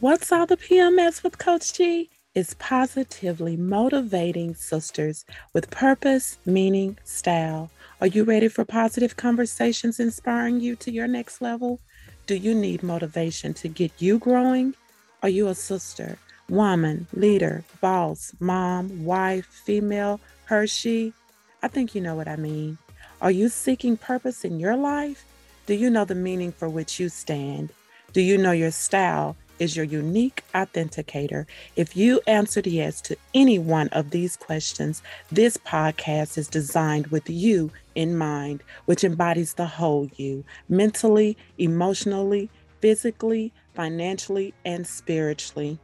What's all the PMS with Coach G? It's positively motivating sisters with purpose, meaning, style. Are you ready for positive conversations inspiring you to your next level? Do you need motivation to get you growing? Are you a sister, woman, leader, boss, mom, wife, female, her, she? I think you know what I mean. Are you seeking purpose in your life? Do you know the meaning for which you stand? Do you know your style is your unique authenticator? If you answered yes to any one of these questions, this podcast is designed with you in mind, which embodies the whole you mentally, emotionally, physically, financially, and spiritually.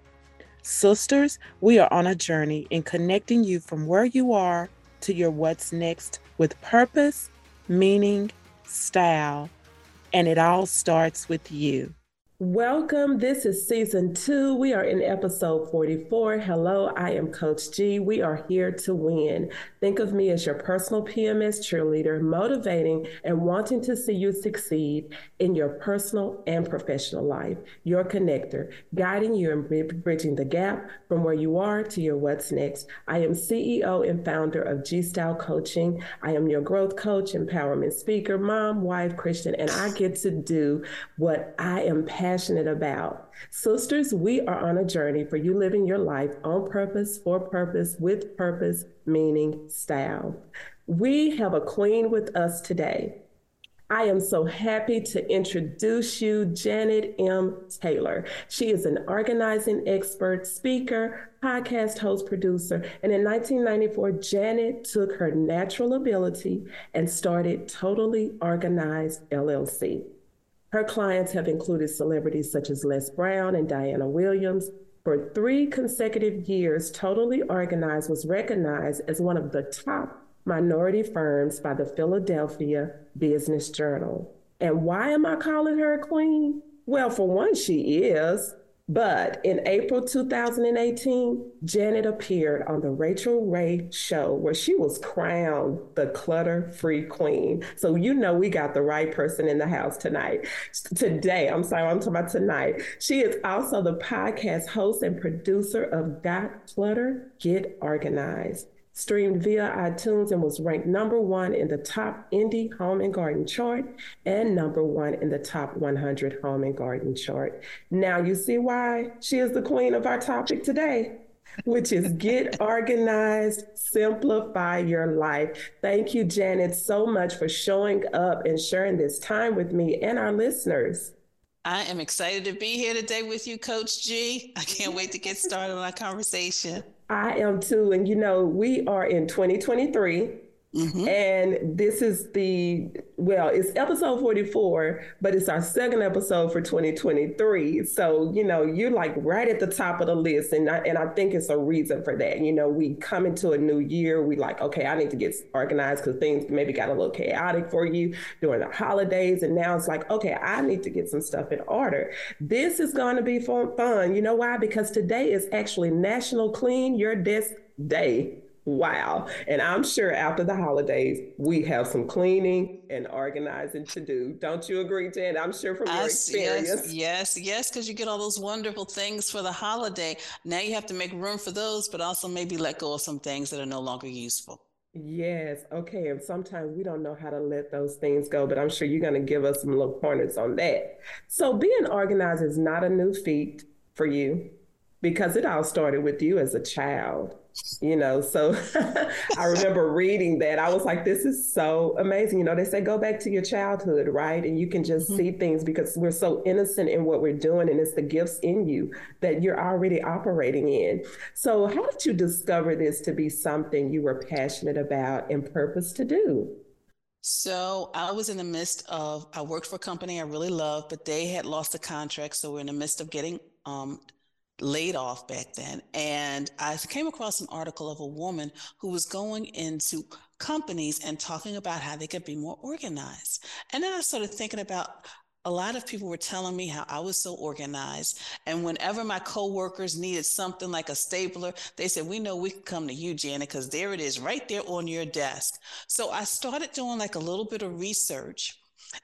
Sisters, we are on a journey in connecting you from where you are to your what's next with purpose, meaning, style, and it all starts with you. Welcome. This is season two. We are in episode 44. Hello, I am Coach G. We are here to win. Think of me as your personal PMS cheerleader, motivating and wanting to see you succeed in your personal and professional life. Your connector, guiding you and bridging the gap from where you are to your what's next. I am CEO and founder of G Style Coaching. I am your growth coach, empowerment speaker, mom, wife, Christian, and I get to do what I am passionate passionate about. Sisters, we are on a journey for you living your life on purpose, for purpose, with purpose, meaning, style. We have a queen with us today. I am so happy to introduce you Janet M. Taylor. She is an organizing expert, speaker, podcast host, producer, and in 1994, Janet took her natural ability and started Totally Organized LLC. Her clients have included celebrities such as Les Brown and Diana Williams. For three consecutive years, Totally Organized was recognized as one of the top minority firms by the Philadelphia Business Journal. And why am I calling her a queen? Well, for one, she is. But in April 2018, Janet appeared on the Rachael Ray show where she was crowned the clutter free queen. So, you know, we got the right person in the house tonight. Today, I'm sorry, I'm talking about tonight. She is also the podcast host and producer of Got Clutter, Get Organized streamed via iTunes and was ranked number one in the top indie home and garden chart and number one in the top 100 home and garden chart. Now you see why she is the queen of our topic today. Which is get organized, simplify your life. Thank you, Janet, so much for showing up and sharing this time with me and our listeners. I am excited to be here today with you, Coach G. I can't wait to get started on our conversation. I am too. And you know, we are in 2023. Mm-hmm. And this is the, well, it's episode 44, but it's our second episode for 2023. So, you know, you're like right at the top of the list. And I, and I think it's a reason for that. You know, we come into a new year, we like, okay, I need to get organized because things maybe got a little chaotic for you during the holidays. And now it's like, okay, I need to get some stuff in order. This is going to be fun. You know why? Because today is actually National Clean Your Desk Day. Wow. And I'm sure after the holidays, we have some cleaning and organizing to do. Don't you agree, Jen? I'm sure from your experience. Yes, yes, because you get all those wonderful things for the holiday. Now you have to make room for those, but also maybe let go of some things that are no longer useful. Yes. Okay. And sometimes we don't know how to let those things go, but I'm sure you're going to give us some little pointers on that. So being organized is not a new feat for you because it all started with you as a child you know so i remember reading that i was like this is so amazing you know they say go back to your childhood right and you can just mm-hmm. see things because we're so innocent in what we're doing and it's the gifts in you that you're already operating in so how did you discover this to be something you were passionate about and purpose to do so I was in the midst of, I worked for a company I really loved, but they had lost a contract. So we're in the midst of getting um, laid off back then. And I came across an article of a woman who was going into companies and talking about how they could be more organized. And then I started thinking about a lot of people were telling me how I was so organized. And whenever my coworkers needed something like a stapler, they said, We know we can come to you, Janet, because there it is right there on your desk. So I started doing like a little bit of research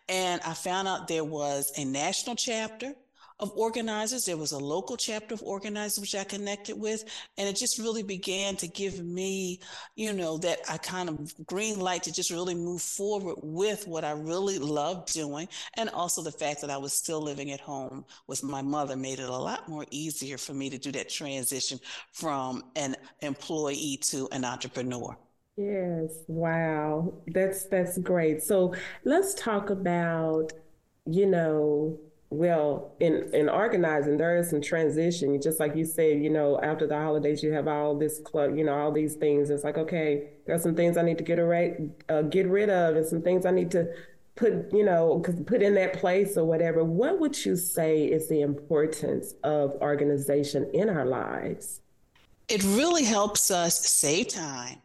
and I found out there was a national chapter of organizers. There was a local chapter of organizers which I connected with, and it just really began to give me, you know, that I kind of green light to just really move forward with what I really love doing, and also the fact that I was still living at home with my mother made it a lot more easier for me to do that transition from an employee to an entrepreneur. Yes, wow. That's that's great. So let's talk about, you know, well, in in organizing, there is some transition. Just like you said, you know, after the holidays, you have all this club, you know, all these things. It's like, okay, there's some things I need to get rid, uh, get rid of, and some things I need to put, you know, put in that place or whatever. What would you say is the importance of organization in our lives? It really helps us save time,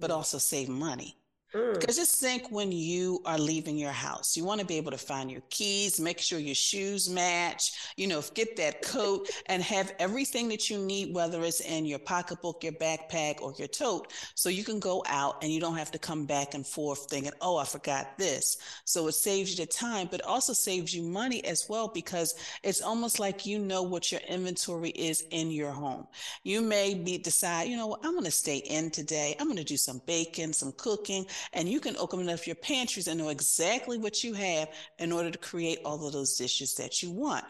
but also save money. Mm. Because just think when you are leaving your house, you want to be able to find your keys, make sure your shoes match, you know, get that coat and have everything that you need, whether it's in your pocketbook, your backpack, or your tote. So you can go out and you don't have to come back and forth thinking, oh, I forgot this. So it saves you the time, but also saves you money as well, because it's almost like you know what your inventory is in your home. You may be decide, you know, I'm going to stay in today. I'm going to do some baking, some cooking and you can open up your pantries and know exactly what you have in order to create all of those dishes that you want.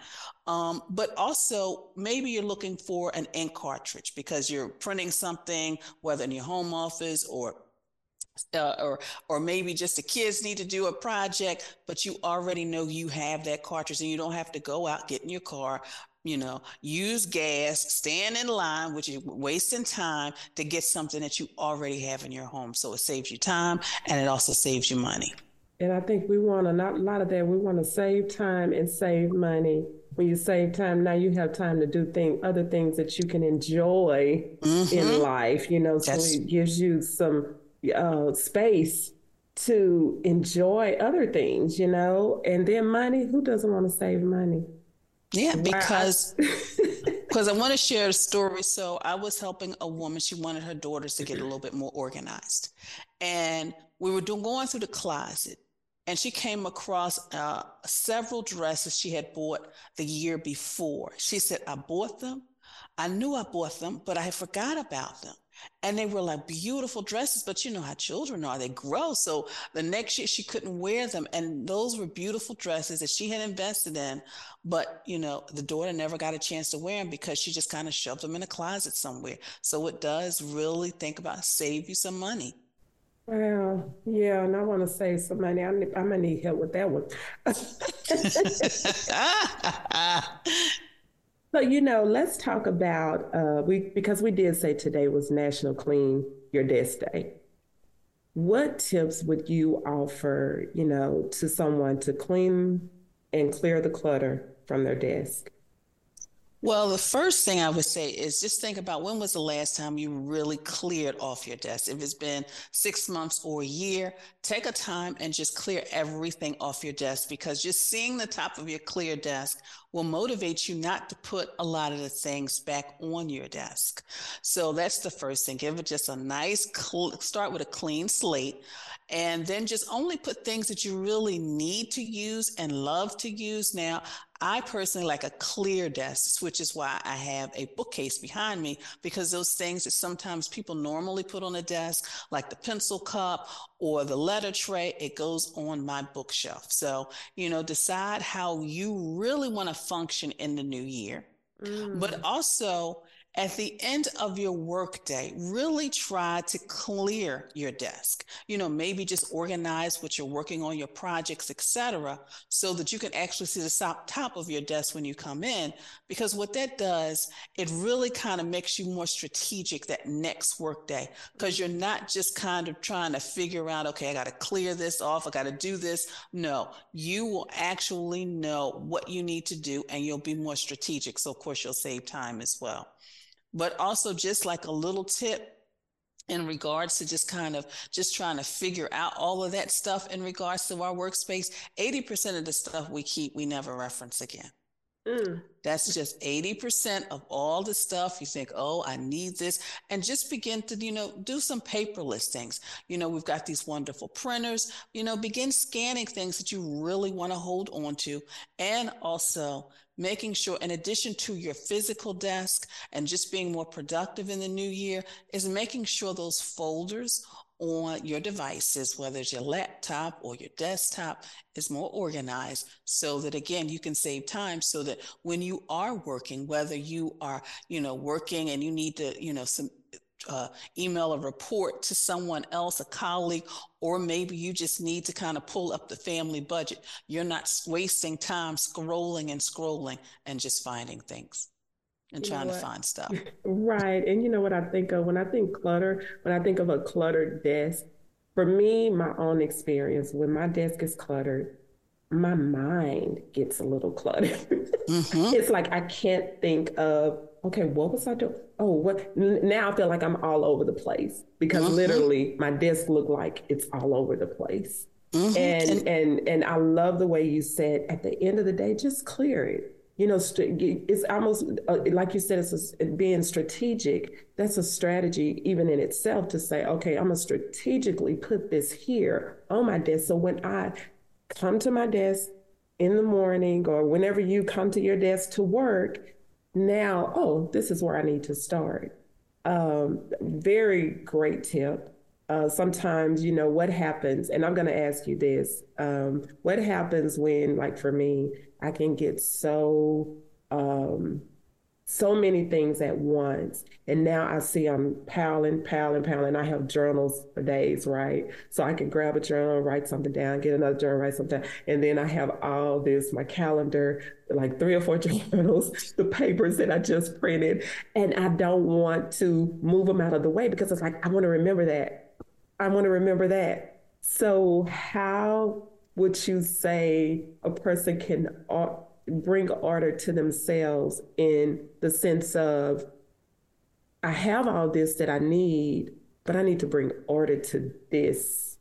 Um, but also, maybe you're looking for an ink cartridge because you're printing something, whether in your home office or uh, or or maybe just the kids need to do a project but you already know you have that cartridge and you don't have to go out get in your car you know, use gas, stand in line, which is wasting time to get something that you already have in your home. So it saves you time and it also saves you money. And I think we want a lot of that. We want to save time and save money. When you save time, now you have time to do things, other things that you can enjoy mm-hmm. in life. You know, so That's... it gives you some uh, space to enjoy other things. You know, and then money. Who doesn't want to save money? Yeah, because because I want to share a story. So I was helping a woman. She wanted her daughters to get a little bit more organized, and we were doing going through the closet, and she came across uh, several dresses she had bought the year before. She said, "I bought them. I knew I bought them, but I forgot about them." And they were like beautiful dresses but you know how children are they grow so the next year she couldn't wear them and those were beautiful dresses that she had invested in but you know the daughter never got a chance to wear them because she just kind of shoved them in a closet somewhere so it does really think about save you some money well, yeah, and I want to save some money. I am gonna need help with that one. So you know, let's talk about uh, we because we did say today was National Clean Your Desk Day. What tips would you offer, you know, to someone to clean and clear the clutter from their desk? Well, the first thing I would say is just think about when was the last time you really cleared off your desk. If it's been six months or a year, take a time and just clear everything off your desk because just seeing the top of your clear desk will motivate you not to put a lot of the things back on your desk. So that's the first thing. Give it just a nice, cl- start with a clean slate and then just only put things that you really need to use and love to use. Now, I personally like a clear desk, which is why I have a bookcase behind me because those things that sometimes people normally put on a desk, like the pencil cup or the letter tray, it goes on my bookshelf. So, you know, decide how you really want to function in the new year. Mm. But also, at the end of your workday, really try to clear your desk. You know, maybe just organize what you're working on, your projects, etc., so that you can actually see the top of your desk when you come in. Because what that does, it really kind of makes you more strategic that next workday. Because you're not just kind of trying to figure out, okay, I got to clear this off, I got to do this. No, you will actually know what you need to do, and you'll be more strategic. So, of course, you'll save time as well but also just like a little tip in regards to just kind of just trying to figure out all of that stuff in regards to our workspace. 80% of the stuff we keep we never reference again Mm. That's just 80% of all the stuff you think, oh, I need this. And just begin to, you know, do some paperless things. You know, we've got these wonderful printers, you know, begin scanning things that you really want to hold on to. And also making sure, in addition to your physical desk and just being more productive in the new year, is making sure those folders on your devices, whether it's your laptop or your desktop, is more organized so that again you can save time so that when you are working, whether you are, you know, working and you need to, you know, some uh, email a report to someone else, a colleague, or maybe you just need to kind of pull up the family budget. You're not wasting time scrolling and scrolling and just finding things and you trying to find stuff. Right. And you know what I think of when I think clutter, when I think of a cluttered desk, for me, my own experience, when my desk is cluttered, my mind gets a little cluttered. Mm-hmm. it's like I can't think of, okay, what was I doing? Oh, what? Now I feel like I'm all over the place because mm-hmm. literally my desk look like it's all over the place. Mm-hmm. And and and I love the way you said at the end of the day, just clear it you know, it's almost uh, like you said, it's a, being strategic. That's a strategy, even in itself, to say, okay, I'm gonna strategically put this here on my desk. So when I come to my desk in the morning or whenever you come to your desk to work, now, oh, this is where I need to start. Um, very great tip. Uh, sometimes, you know, what happens, and I'm going to ask you this um, what happens when, like for me, I can get so um, so many things at once. And now I see I'm piling, piling, piling. I have journals for days, right? So I can grab a journal, write something down, get another journal, write something down. And then I have all this, my calendar, like three or four journals, the papers that I just printed. And I don't want to move them out of the way because it's like, I want to remember that. I want to remember that. So how would you say a person can bring order to themselves in the sense of, I have all this that I need, but I need to bring order to this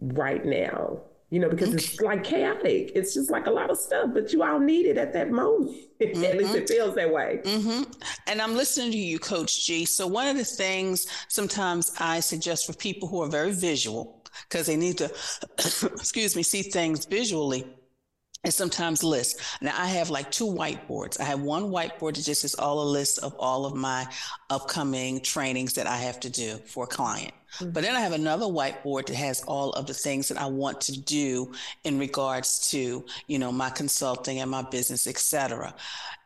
right now? You know, because it's like chaotic. It's just like a lot of stuff, but you all need it at that moment. Mm-hmm. at least it mm-hmm. feels that way. Mm-hmm. And I'm listening to you, Coach G. So, one of the things sometimes I suggest for people who are very visual, because they need to, excuse me, see things visually and sometimes lists. Now I have like two whiteboards. I have one whiteboard that just is all a list of all of my upcoming trainings that I have to do for a client. But then I have another whiteboard that has all of the things that I want to do in regards to, you know, my consulting and my business, etc.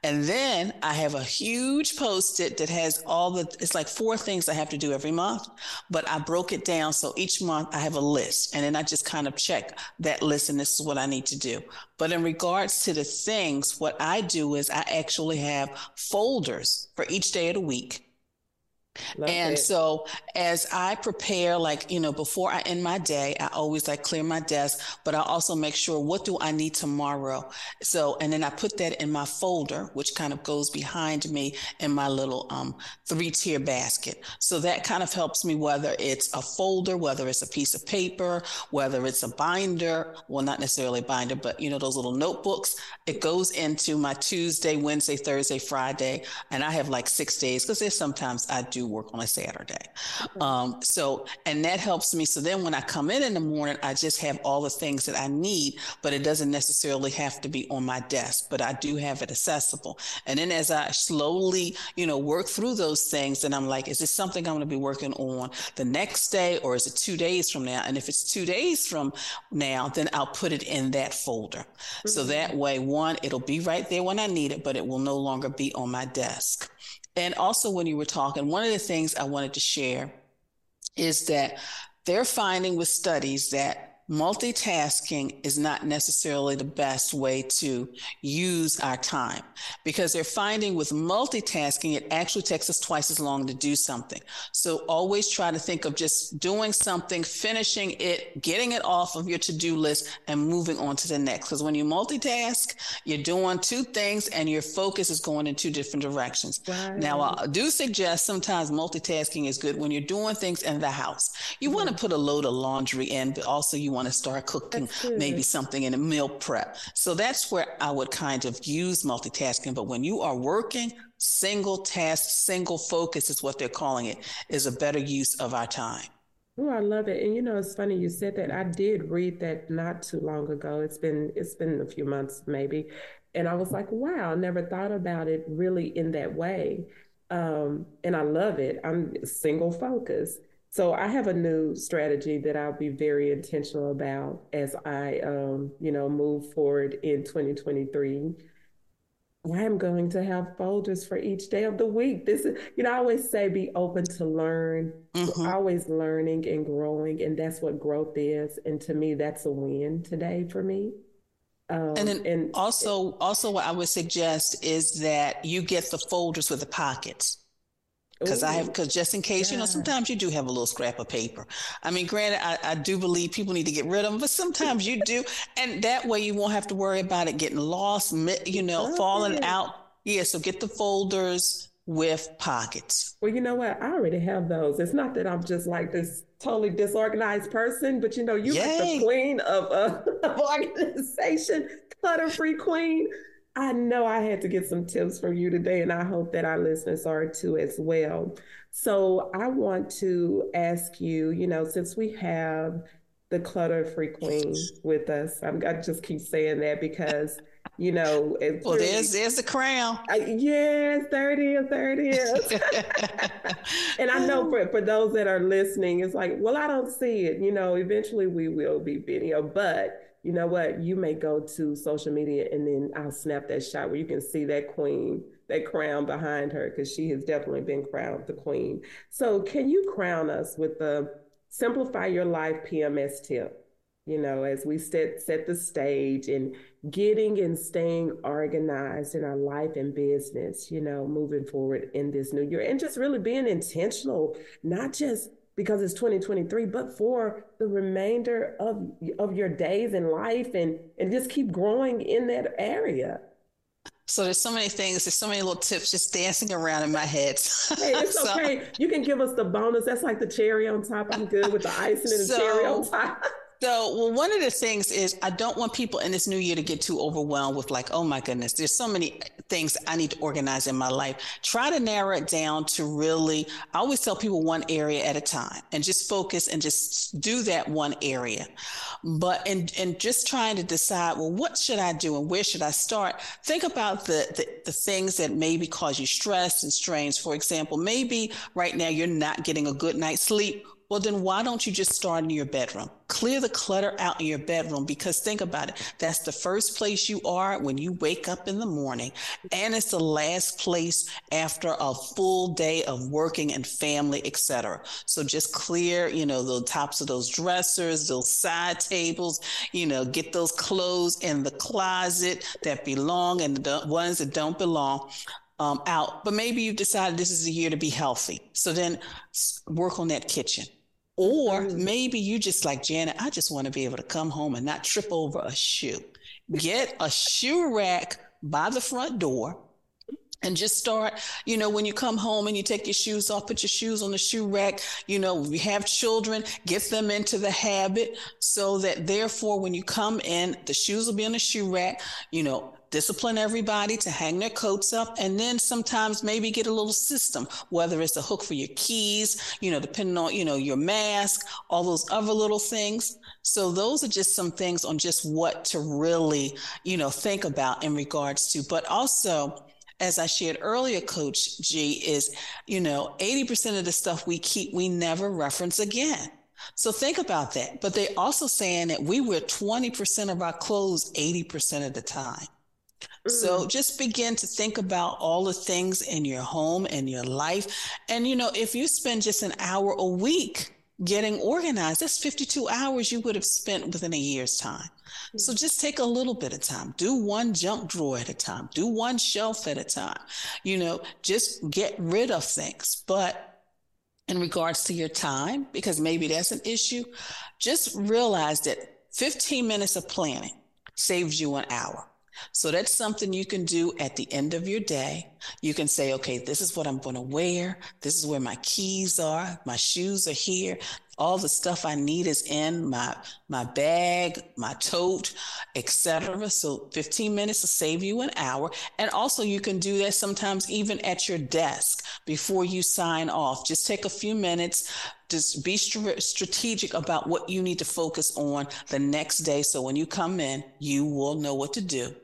And then I have a huge post-it that has all the, it's like four things I have to do every month, but I broke it down. So each month I have a list and then I just kind of check that list and this is what I need to do. But in regards to the things, what I do is I actually have folders for each day of the week Love and it. so as I prepare, like, you know, before I end my day, I always like clear my desk, but I also make sure what do I need tomorrow? So, and then I put that in my folder, which kind of goes behind me in my little um, three tier basket. So that kind of helps me, whether it's a folder, whether it's a piece of paper, whether it's a binder, well, not necessarily a binder, but you know, those little notebooks, it goes into my Tuesday, Wednesday, Thursday, Friday. And I have like six days because there's sometimes I do work on a Saturday. Um, so, and that helps me. So then when I come in in the morning, I just have all the things that I need, but it doesn't necessarily have to be on my desk, but I do have it accessible. And then as I slowly, you know, work through those things, then I'm like, is this something I'm going to be working on the next day or is it two days from now? And if it's two days from now, then I'll put it in that folder. Mm-hmm. So that way, one, it'll be right there when I need it, but it will no longer be on my desk. And also, when you were talking, one of the things I wanted to share is that they're finding with studies that multitasking is not necessarily the best way to use our time because they're finding with multitasking, it actually takes us twice as long to do something. So always try to think of just doing something, finishing it, getting it off of your to do list, and moving on to the next. Because when you multitask, you're doing two things and your focus is going in two different directions. Right. Now, I do suggest sometimes multitasking is good when you're doing things in the house. You mm-hmm. want to put a load of laundry in, but also you you want to start cooking maybe something in a meal prep. So that's where I would kind of use multitasking. But when you are working, single task, single focus is what they're calling it, is a better use of our time. Oh, I love it. And you know, it's funny you said that. I did read that not too long ago. It's been it's been a few months maybe. And I was like, wow, I never thought about it really in that way. Um, and I love it. I'm single focus. So I have a new strategy that I'll be very intentional about as I, um, you know, move forward in 2023. I am going to have folders for each day of the week. This is, you know, I always say be open to learn. Mm-hmm. always learning and growing, and that's what growth is. And to me, that's a win today for me. Um, and then and, also, also what I would suggest is that you get the folders with the pockets because I have because just in case yeah. you know sometimes you do have a little scrap of paper. I mean, granted, I, I, do believe people need to get rid of them, but sometimes you do, and that way you won't have to worry about it getting lost, you know, okay. falling out. Yeah, so get the folders with pockets. Well, you know what? I already have those. It's not that I'm just like this totally disorganized person, but you know, you're like the queen of, uh, of organization, clutter free queen. I know I had to get some tips from you today, and I hope that our listeners are too as well. So I want to ask you, you know, since we have the clutter free queen with us, I'm, I just keep saying that because, you know, well, there's there's the crown. I, yes, there it is, there it is. and I know for for those that are listening, it's like, well, I don't see it. You know, eventually we will be video, but you know what? You may go to social media and then I'll snap that shot where you can see that queen, that crown behind her, because she has definitely been crowned the queen. So, can you crown us with the Simplify Your Life PMS tip? You know, as we set set the stage and getting and staying organized in our life and business, you know, moving forward in this new year and just really being intentional, not just because it's 2023, but for the remainder of of your days in life and and just keep growing in that area. So there's so many things, there's so many little tips just dancing around in my head. hey, it's so, okay. You can give us the bonus. That's like the cherry on top. I'm good with the icing and the so, cherry on top. So, well, one of the things is I don't want people in this new year to get too overwhelmed with like, oh my goodness, there's so many things I need to organize in my life. Try to narrow it down to really, I always tell people one area at a time and just focus and just do that one area. But, and, and just trying to decide, well, what should I do and where should I start? Think about the, the, the things that maybe cause you stress and strains. For example, maybe right now you're not getting a good night's sleep well, then why don't you just start in your bedroom? Clear the clutter out in your bedroom because think about it. That's the first place you are when you wake up in the morning. And it's the last place after a full day of working and family, etc. So just clear, you know, the tops of those dressers, those side tables, you know, get those clothes in the closet that belong and the ones that don't belong um, out. But maybe you've decided this is a year to be healthy. So then work on that kitchen or mm. maybe you just like Janet, I just want to be able to come home and not trip over a shoe. Get a shoe rack by the front door and just start you know when you come home and you take your shoes off put your shoes on the shoe rack you know you have children get them into the habit so that therefore when you come in the shoes will be on the shoe rack you know discipline everybody to hang their coats up and then sometimes maybe get a little system whether it's a hook for your keys you know depending on you know your mask all those other little things so those are just some things on just what to really you know think about in regards to but also as I shared earlier, Coach G, is, you know, 80% of the stuff we keep, we never reference again. So think about that. But they're also saying that we wear 20% of our clothes 80% of the time. So mm. just begin to think about all the things in your home and your life. And, you know, if you spend just an hour a week getting organized, that's 52 hours you would have spent within a year's time. So mm. just take a little bit of time. Do one junk drawer at a time. Do one shelf at a time. You know, just get rid of things. But in regards to your time, because maybe that's an issue, just realize that 15 minutes of planning saves you an hour. So that's something you can do at the end of your day. You can say, okay, this is what I'm going to wear. This is where my keys are. My shoes are here. All the stuff I need is in my my bag, my tote, etc. So 15 minutes will save you an hour. And also you can do that sometimes even at your desk before you sign off. Just take a few minutes, just be strategic about what you need to focus on the next day. So when you come in, you will know what to do.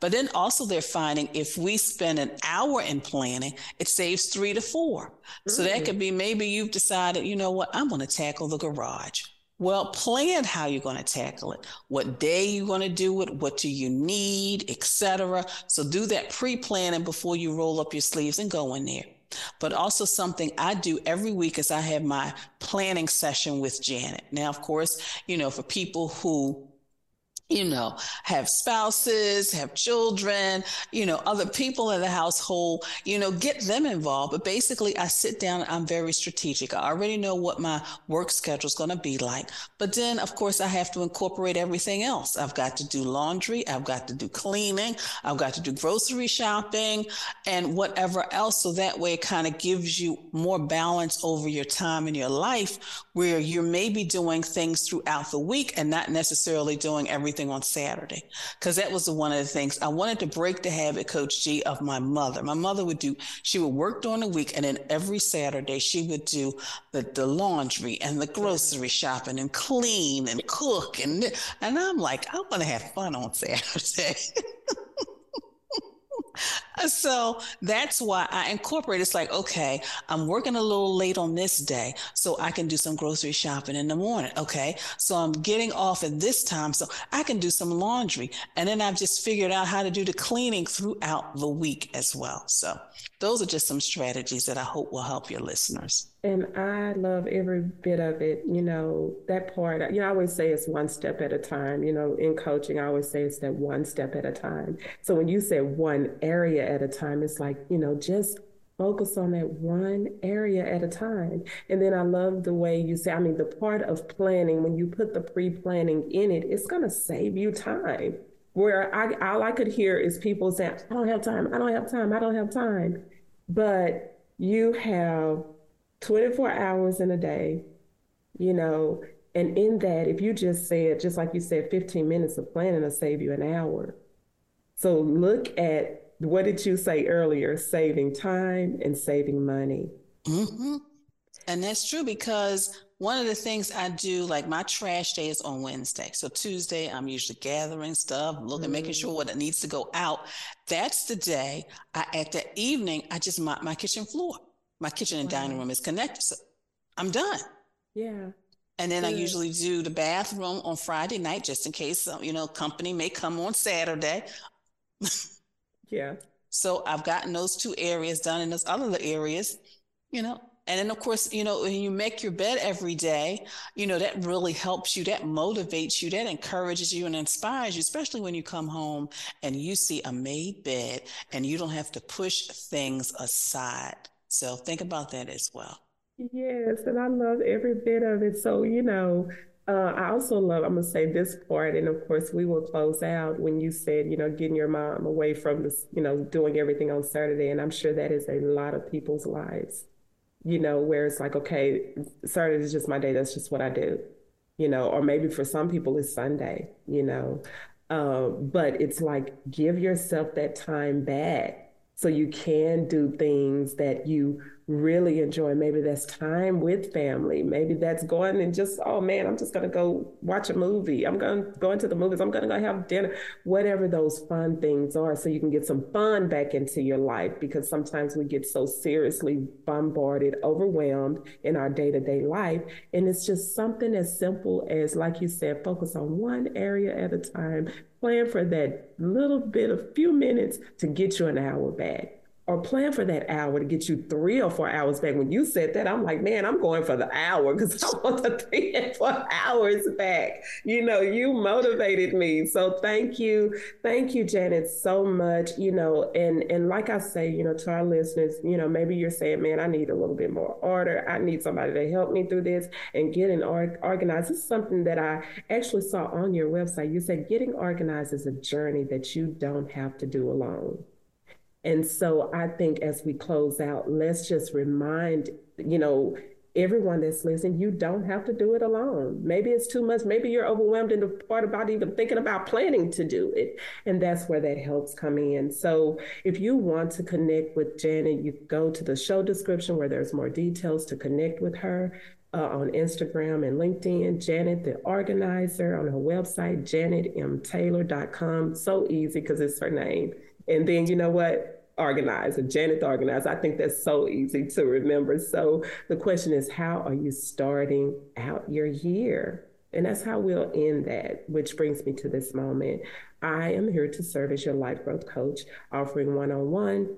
But then also they're finding if we spend an hour in planning, it saves three to 4 mm-hmm. So that could be maybe you've decided, you know what, I'm going to tackle the garage. Well, plan how you're going to tackle it, what day you're going to do it, what do you need, etc. So do that pre-planning before you roll up your sleeves and go in there. But also something I do every week is I have my planning session with Janet. Now, of course, you know, for people who you know, have spouses, have children, you know, other people in the household, you know, get them involved. But basically, I sit down, I'm very strategic. I already know what my work schedule is going to be like. But then, of course, I have to incorporate everything else. I've got to do laundry, I've got to do cleaning, I've got to do grocery shopping, and whatever else. So that way, it kind of gives you more balance over your time in your life where you may be doing things throughout the week and not necessarily doing everything on Saturday because that was one of the things I wanted to break the habit, Coach G, of my mother. My mother would do, she would work during the week and then every Saturday she would do the, the laundry and the grocery shopping and clean and cook. And, and I'm like, I want to have fun on Saturday. so that's why I incorporate. It's like, okay, I'm working a little late on this day, so I can do some grocery shopping in the morning. Okay, so I'm getting off at this time, so I can do some laundry, and then I've just figured out how to do the cleaning throughout the week as well. So those are just some strategies that I hope will help your listeners. And I love every bit of it. You know, that part, you know, I always say it's one step at a time. You know, in coaching, I always say it's that one step at a time. So when you say one area at a time, it's like, you know, just focus on that one area at a time. And then I love the way you say, I mean, the part of planning, when you put the pre planning in it, it's going to save you time where I all I could hear is people saying, I don't have time, I don't have time, I don't have time. But you have 24 hours in a day, you know, and in that, if you just said, just like you said, 15 minutes of planning will save you an hour. So look at what did you say earlier? Saving time and saving money. Mm-hmm. And that's true because one of the things I do, like my trash day is on Wednesday. So Tuesday, I'm usually gathering stuff, looking, mm. making sure what it needs to go out. That's the day I, at the evening, I just mop my kitchen floor. My kitchen and wow. dining room is connected. So I'm done. Yeah. And then I usually do the bathroom on Friday night, just in case, you know, company may come on Saturday. yeah. So I've gotten those two areas done in those other areas, you know, and then, of course, you know, when you make your bed every day, you know, that really helps you, that motivates you, that encourages you and inspires you, especially when you come home and you see a made bed and you don't have to push things aside. So think about that as well. Yes, and I love every bit of it. So, you know, uh, I also love, I'm going to say this part, and of course, we will close out when you said, you know, getting your mom away from this, you know, doing everything on Saturday. And I'm sure that is a lot of people's lives you know, where it's like, okay, Saturday is just my day. That's just what I do, you know, or maybe for some people it's Sunday, you know. Uh, but it's like, give yourself that time back so you can do things that you really enjoy. Maybe that's time with family. Maybe that's going and just, oh man, I'm just going to go watch a movie. I'm going to go into the movies. I'm going to go have dinner, whatever those fun things are. So you can get some fun back into your life because sometimes we get so seriously bombarded, overwhelmed in our day to day life. And it's just something as simple as, like you said, focus on one area at a time. Plan for that little bit, a few minutes to get you an hour back or plan for that hour to get you three or four hours back. When you said that, I'm like, man, I'm going for the hour because I want the three and four hours back. You know, you motivated me. So thank you. Thank you, Janet, so much. You know, and and like I say, you know, to our listeners, you know, maybe you're saying, man, I need a little bit more order. I need somebody to help me through this and getting or- organized. This is something that I actually saw on your website. You said getting organized is a journey that you don't have to do alone. And so I think as we close out, let's just remind, you know, everyone that's listening, you don't have to do it alone. Maybe it's too much. Maybe you're overwhelmed in the part about even thinking about planning to do it. And that's where that helps come in. So if you want to connect with Janet, you go to the show description where there's more details to connect with her. Uh, on Instagram and LinkedIn, Janet the organizer on her website, janetmtaylor.com. So easy because it's her name. And then you know what? Organizer, Janet the organizer. I think that's so easy to remember. So the question is, how are you starting out your year? And that's how we'll end that, which brings me to this moment. I am here to serve as your life growth coach, offering one on one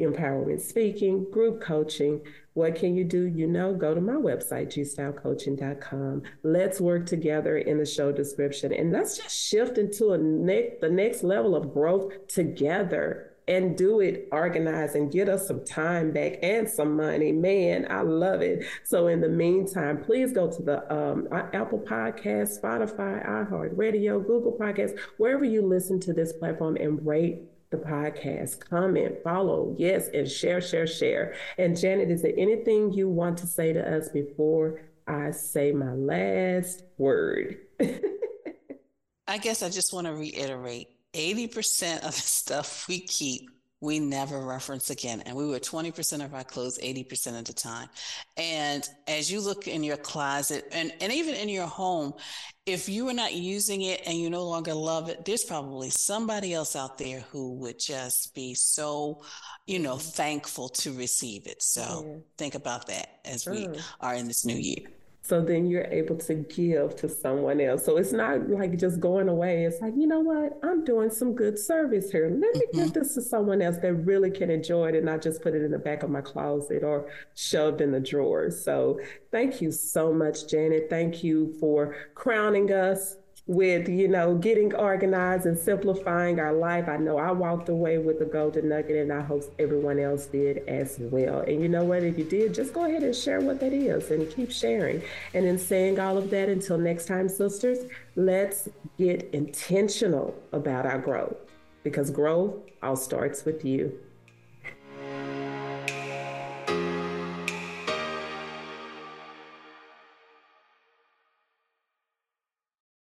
empowerment speaking, group coaching. What can you do? You know, go to my website, gstylecoaching.com. Let's work together in the show description and let's just shift into a ne- the next level of growth together and do it organized and get us some time back and some money. Man, I love it. So in the meantime, please go to the um, Apple Podcast, Spotify, iHeartRadio, Google Podcasts, wherever you listen to this platform and rate the podcast, comment, follow, yes, and share, share, share. And Janet, is there anything you want to say to us before I say my last word? I guess I just want to reiterate 80% of the stuff we keep, we never reference again. And we were 20% of our clothes 80% of the time. And as you look in your closet and, and even in your home, if you are not using it and you no longer love it, there's probably somebody else out there who would just be so, you know, thankful to receive it. So yeah. think about that as we are in this new year. So then you're able to give to someone else. So it's not like just going away. It's like, you know what? I'm doing some good service here. Let me mm-hmm. give this to someone else that really can enjoy it and not just put it in the back of my closet or shoved in the drawer. So thank you so much, Janet. Thank you for crowning us with you know getting organized and simplifying our life. I know i walked away with the golden nugget and i hope everyone else did as well. And you know what? If you did just go ahead and share what that is and keep sharing. And in saying all of that until next time sisters let's get intentional about our growth because growth all starts with you